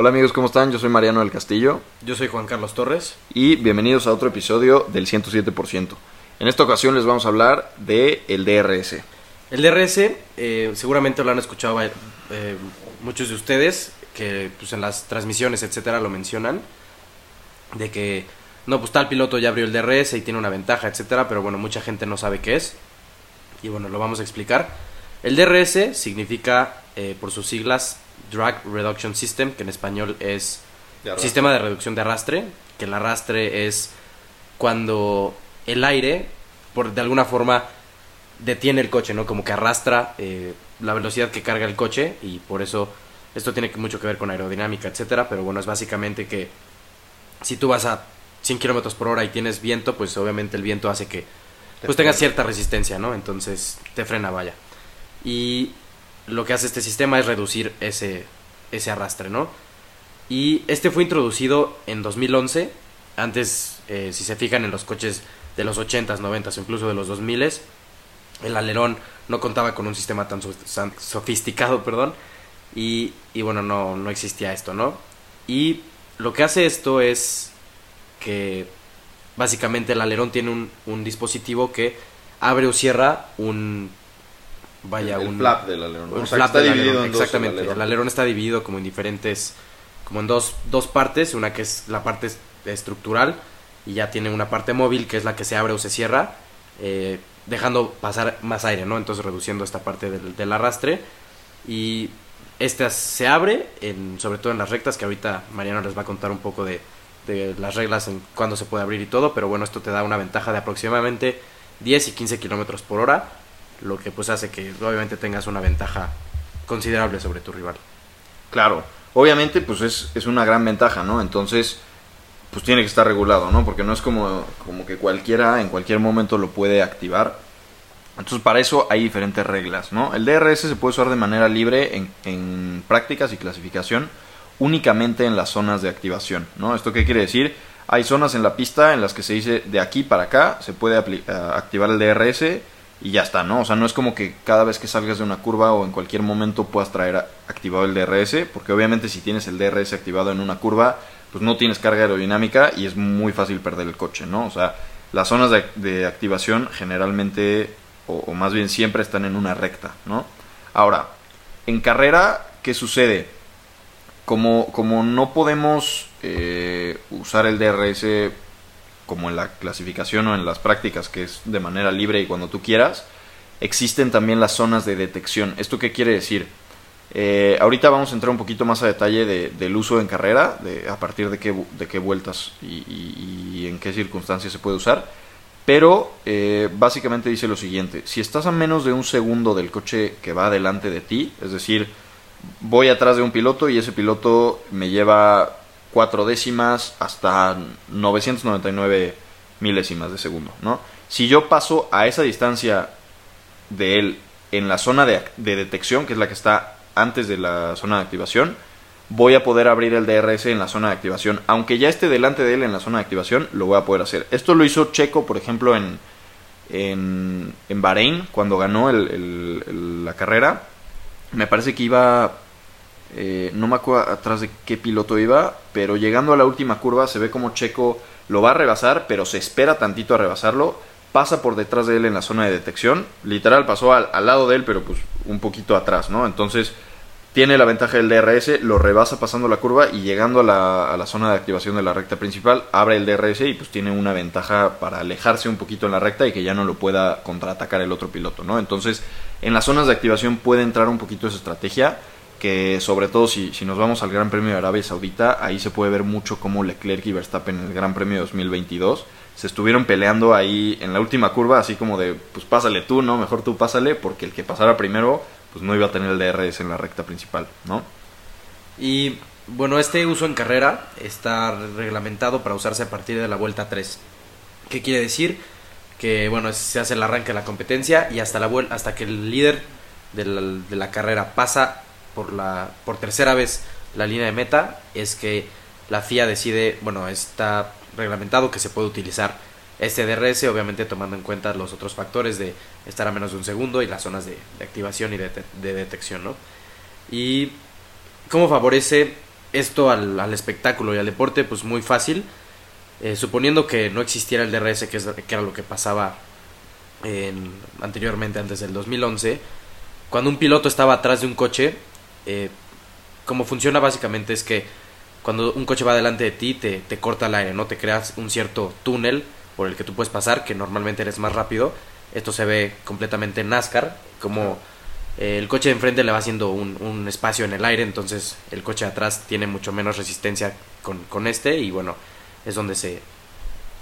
Hola amigos, ¿cómo están? Yo soy Mariano del Castillo Yo soy Juan Carlos Torres. y bienvenidos a otro episodio del 107%. En esta ocasión les vamos a hablar de el DRS. El DRS, eh, seguramente lo han escuchado eh, muchos de ustedes, que pues, en las transmisiones, etcétera, lo mencionan, de que, no, pues tal piloto ya abrió el DRS y tiene una ventaja, etcétera, pero bueno, mucha gente no sabe qué es. Y bueno, lo vamos a explicar. El DRS significa, eh, por sus siglas, Drag Reduction System, que en español es sistema de reducción de arrastre, que el arrastre es cuando el aire, por de alguna forma, detiene el coche, ¿no? Como que arrastra eh, la velocidad que carga el coche y por eso esto tiene mucho que ver con aerodinámica, etcétera, pero bueno, es básicamente que si tú vas a 100 kilómetros por hora y tienes viento, pues obviamente el viento hace que pues tengas cierta resistencia, ¿no? Entonces te frena, vaya. Y lo que hace este sistema es reducir ese, ese arrastre, ¿no? Y este fue introducido en 2011. Antes, eh, si se fijan en los coches de los 80s, 90s o incluso de los 2000s, el alerón no contaba con un sistema tan sofisticado, perdón. Y, y bueno, no, no existía esto, ¿no? Y lo que hace esto es que básicamente el alerón tiene un, un dispositivo que abre o cierra un... Vaya, el un, flap del alerón. un O sea, que flap está del dividido alerón, en dos el Exactamente. alerón. El alerón está dividido como en diferentes, como en dos, dos partes, una que es la parte est- estructural y ya tiene una parte móvil que es la que se abre o se cierra, eh, dejando pasar más aire, ¿no? Entonces reduciendo esta parte del, del arrastre y esta se abre, en, sobre todo en las rectas, que ahorita Mariano les va a contar un poco de, de las reglas en cuándo se puede abrir y todo, pero bueno, esto te da una ventaja de aproximadamente 10 y 15 kilómetros por hora, lo que pues hace que obviamente tengas una ventaja considerable sobre tu rival. Claro, obviamente pues es, es una gran ventaja, ¿no? Entonces, pues tiene que estar regulado, ¿no? Porque no es como, como que cualquiera en cualquier momento lo puede activar. Entonces, para eso hay diferentes reglas, ¿no? El DRS se puede usar de manera libre en, en prácticas y clasificación únicamente en las zonas de activación, ¿no? ¿Esto qué quiere decir? Hay zonas en la pista en las que se dice de aquí para acá se puede eh, activar el DRS y ya está, ¿no? O sea, no es como que cada vez que salgas de una curva o en cualquier momento puedas traer activado el DRS, porque obviamente si tienes el DRS activado en una curva, pues no tienes carga aerodinámica y es muy fácil perder el coche, ¿no? O sea, las zonas de, activación generalmente, o, o más bien siempre están en una recta, ¿no? Ahora, en carrera, ¿qué sucede? Como, como no podemos eh, usar el DRS como en la clasificación o en las prácticas, que es de manera libre y cuando tú quieras, existen también las zonas de detección. ¿Esto qué quiere decir? Eh, ahorita vamos a entrar un poquito más a detalle de- del uso en carrera, de, a partir de qué, de qué vueltas y en qué circunstancias se puede usar. Pero eh, básicamente dice lo siguiente, si estás a menos de un segundo del coche que va delante de ti, es decir, voy atrás de un piloto y ese piloto me lleva cuatro décimas hasta 999 milésimas de segundo, ¿no? Si yo paso a esa distancia de él en la zona de, de detección, que es la que está antes de la zona de activación, voy a poder abrir el DRS en la zona de activación. Aunque ya esté delante de él en la zona de activación, lo voy a poder hacer. Esto lo hizo Checo, por ejemplo, en, en, en Bahrein, cuando ganó la carrera. Me parece que iba, eh, no me acuerdo atrás de qué piloto iba, pero llegando a la última curva se ve como Checo lo va a rebasar, pero se espera tantito a rebasarlo. Pasa por detrás de él en la zona de detección. Literal pasó al, al lado de él, pero pues un poquito atrás, ¿no? Entonces tiene la ventaja del DRS, lo rebasa pasando la curva y llegando a la, a la zona de activación de la recta principal, abre el DRS y pues tiene una ventaja para alejarse un poquito en la recta y que ya no lo pueda contraatacar el otro piloto, ¿no? Entonces, en las zonas de activación puede entrar un poquito esa estrategia, que sobre todo si, si nos vamos al Gran Premio de Arabia Saudita, ahí se puede ver mucho cómo Leclerc y Verstappen en el Gran Premio 2022 se estuvieron peleando ahí en la última curva, así como de, pues pásale tú, ¿no? Mejor tú pásale, porque el que pasara primero pues no iba a tener el DRS en la recta principal, ¿no? Y bueno, este uso en carrera está reglamentado para usarse a partir de la vuelta 3. ¿Qué quiere decir? Que bueno, se hace el arranque de la competencia y hasta, la hasta que el líder de la carrera pasa por, la, tercera vez la línea de meta, es que la FIA decide, bueno, está reglamentado que se puede utilizar este DRS, obviamente tomando en cuenta los otros factores de estar a menos de un segundo y las zonas de, activación y de, de detección, ¿no? Y cómo favorece esto al, espectáculo y al deporte, pues muy fácil. Eh, suponiendo que no existiera el DRS, que, es, que era lo que pasaba en, anteriormente, antes del 2011, cuando un piloto estaba atrás de un coche, eh, como funciona básicamente es que cuando un coche va delante de ti te, te, corta el aire, ¿no? Te creas un cierto túnel por el que tú puedes pasar, que normalmente eres más rápido. Esto se ve completamente en NASCAR, como eh, el coche de enfrente le va haciendo un, un, espacio en el aire, entonces el coche de atrás tiene mucho menos resistencia con, con este y bueno, es donde se,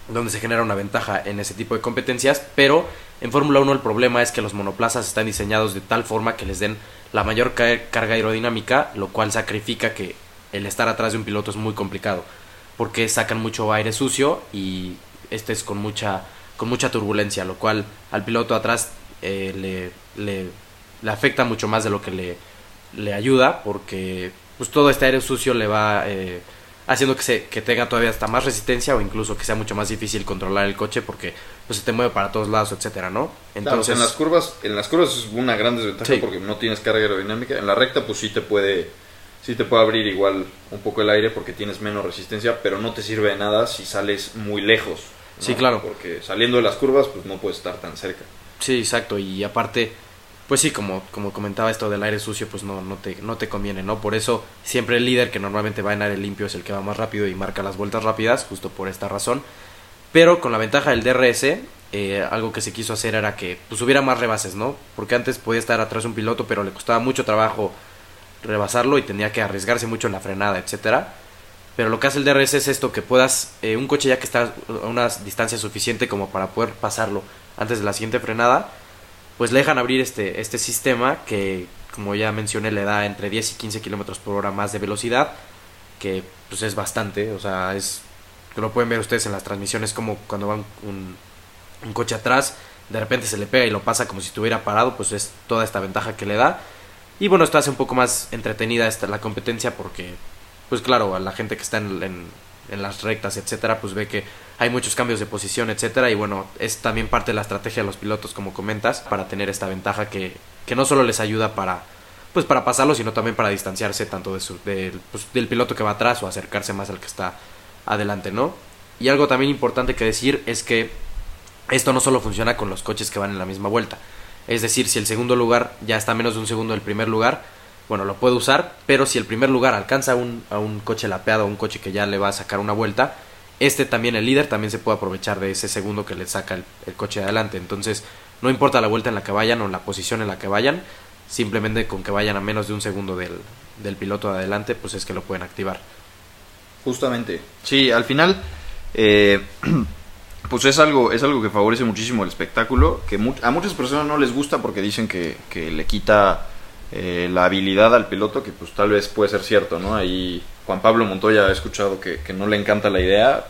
donde se genera una ventaja en ese tipo de competencias, pero en Fórmula 1 el problema es que los monoplazas están diseñados de tal forma que les den la mayor carga aerodinámica, lo cual sacrifica que el estar atrás de un piloto es muy complicado, porque sacan mucho aire sucio y este es con mucha, con mucha turbulencia, lo cual al piloto atrás eh, le, le, afecta mucho más de lo que le, le ayuda, porque pues todo este aire sucio le va... Eh, haciendo que, se, que tenga todavía hasta más resistencia o incluso que sea mucho más difícil controlar el coche porque pues se te mueve para todos lados, etcétera, ¿no? Entonces, claro, en las curvas, en las curvas es una gran desventaja sí. porque no tienes carga aerodinámica. En la recta pues sí te puede sí te puede abrir igual un poco el aire porque tienes menos resistencia, pero no te sirve de nada si sales muy lejos. ¿no? Sí, claro. Porque saliendo de las curvas pues no puedes estar tan cerca. Sí, exacto, y aparte pues sí, como, como comentaba esto del aire sucio, pues no, no, te, no te conviene, ¿no? Por eso siempre el líder que normalmente va en aire limpio es el que va más rápido y marca las vueltas rápidas, justo por esta razón. Pero con la ventaja del DRS, eh, algo que se quiso hacer era que pues, hubiera más rebases, ¿no? Porque antes podía estar atrás un piloto, pero le costaba mucho trabajo rebasarlo y tenía que arriesgarse mucho en la frenada, etcétera. Pero lo que hace el DRS es esto, que puedas, eh, un coche ya que está a una distancia suficiente como para poder pasarlo antes de la siguiente frenada, pues le dejan abrir este, este sistema que, como ya mencioné, le da entre 10 y 15 kilómetros por hora más de velocidad, que pues es bastante, o sea, es, lo pueden ver ustedes en las transmisiones como cuando va un, un coche atrás, de repente se le pega y lo pasa como si estuviera parado, pues es toda esta ventaja que le da. Y bueno, esto hace un poco más entretenida esta, la competencia porque, pues claro, a la gente que está en, en, en las rectas, etcétera, pues ve que hay muchos cambios de posición, etcétera, y bueno, es también parte de la estrategia de los pilotos, como comentas, para tener esta ventaja que, que no solo les ayuda para pues para pasarlo, sino también para distanciarse tanto de su, pues, del piloto que va atrás o acercarse más al que está adelante, ¿no? Y algo también importante que decir es que esto no solo funciona con los coches que van en la misma vuelta. Es decir, si el segundo lugar ya está a menos de un segundo del primer lugar, bueno, lo puede usar, pero si el primer lugar alcanza a un, a un coche lapeado, a un coche que ya le va a sacar una vuelta, este también, el líder, también se puede aprovechar de ese segundo que le saca el, coche de adelante. Entonces, no importa la vuelta en la que vayan o la posición en la que vayan, simplemente con que vayan a menos de un segundo del, del piloto de adelante, pues es que lo pueden activar. Justamente. Sí, al final, eh, pues es algo, es algo que favorece muchísimo el espectáculo, que a muchas personas no les gusta porque dicen que le quita eh, la habilidad al piloto, que pues tal vez puede ser cierto, ¿no? Ahí Juan Pablo Montoya ha escuchado que, que, no le encanta la idea,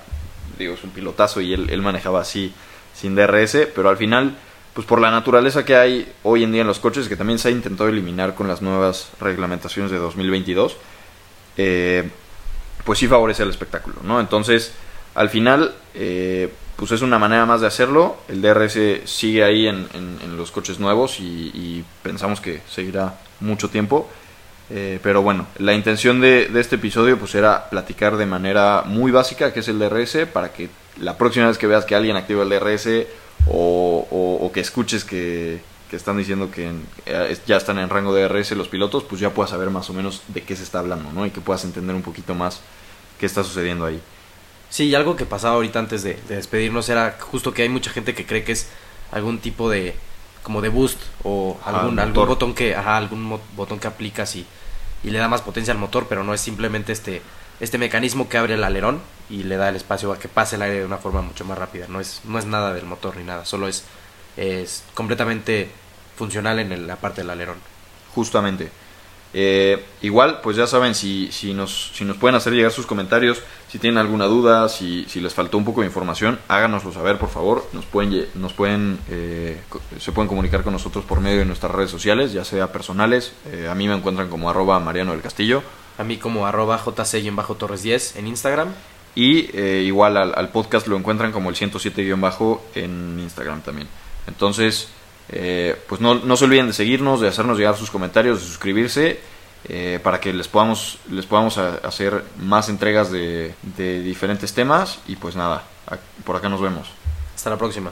digo, es un pilotazo y él, él, manejaba así sin DRS, pero al final, pues por la naturaleza que hay hoy en día en los coches, que también se ha intentado eliminar con las nuevas reglamentaciones de 2022, eh, pues sí favorece el espectáculo, ¿no? Entonces, al final, eh, pues es una manera más de hacerlo, el DRS sigue ahí en, los coches nuevos y, pensamos que seguirá mucho tiempo. Eh, pero bueno, la intención de, este episodio pues era platicar de manera muy básica qué es el DRS para que la próxima vez que veas que alguien activa el DRS o, o, que escuches que, que, están diciendo que eh, ya están en rango de DRS los pilotos, pues ya puedas saber más o menos de qué se está hablando, ¿no? Y que puedas entender un poquito más qué está sucediendo ahí. Sí, y algo que pasaba ahorita antes de, de despedirnos era justo que hay mucha gente que cree que es algún tipo de como de boost o algún, algún botón que ajá, algún botón que aplicas y, y, le da más potencia al motor, pero no es simplemente este este mecanismo que abre el alerón y le da el espacio a que pase el aire de una forma mucho más rápida. No es no es nada del motor ni nada, solo es es completamente funcional en el, la parte del alerón. Justamente. Eh, igual, pues ya saben, si, si, nos, si nos pueden hacer llegar sus comentarios, si tienen alguna duda, si, si les faltó un poco de información, háganoslo saber, por favor. Nos pueden, nos pueden, eh, se pueden comunicar con nosotros por medio de nuestras redes sociales, ya sea personales. Eh, a mí me encuentran como arroba Mariano del Castillo. A mí como arroba jc-torres 10 en Instagram. Y eh, igual al, al, podcast lo encuentran como el 107- en Instagram también. Entonces, eh, pues no, no, se olviden de seguirnos, de hacernos llegar sus comentarios, de suscribirse. eh, para que les podamos, les podamos hacer más entregas de, de diferentes temas. Y pues nada, por acá nos vemos. Hasta la próxima.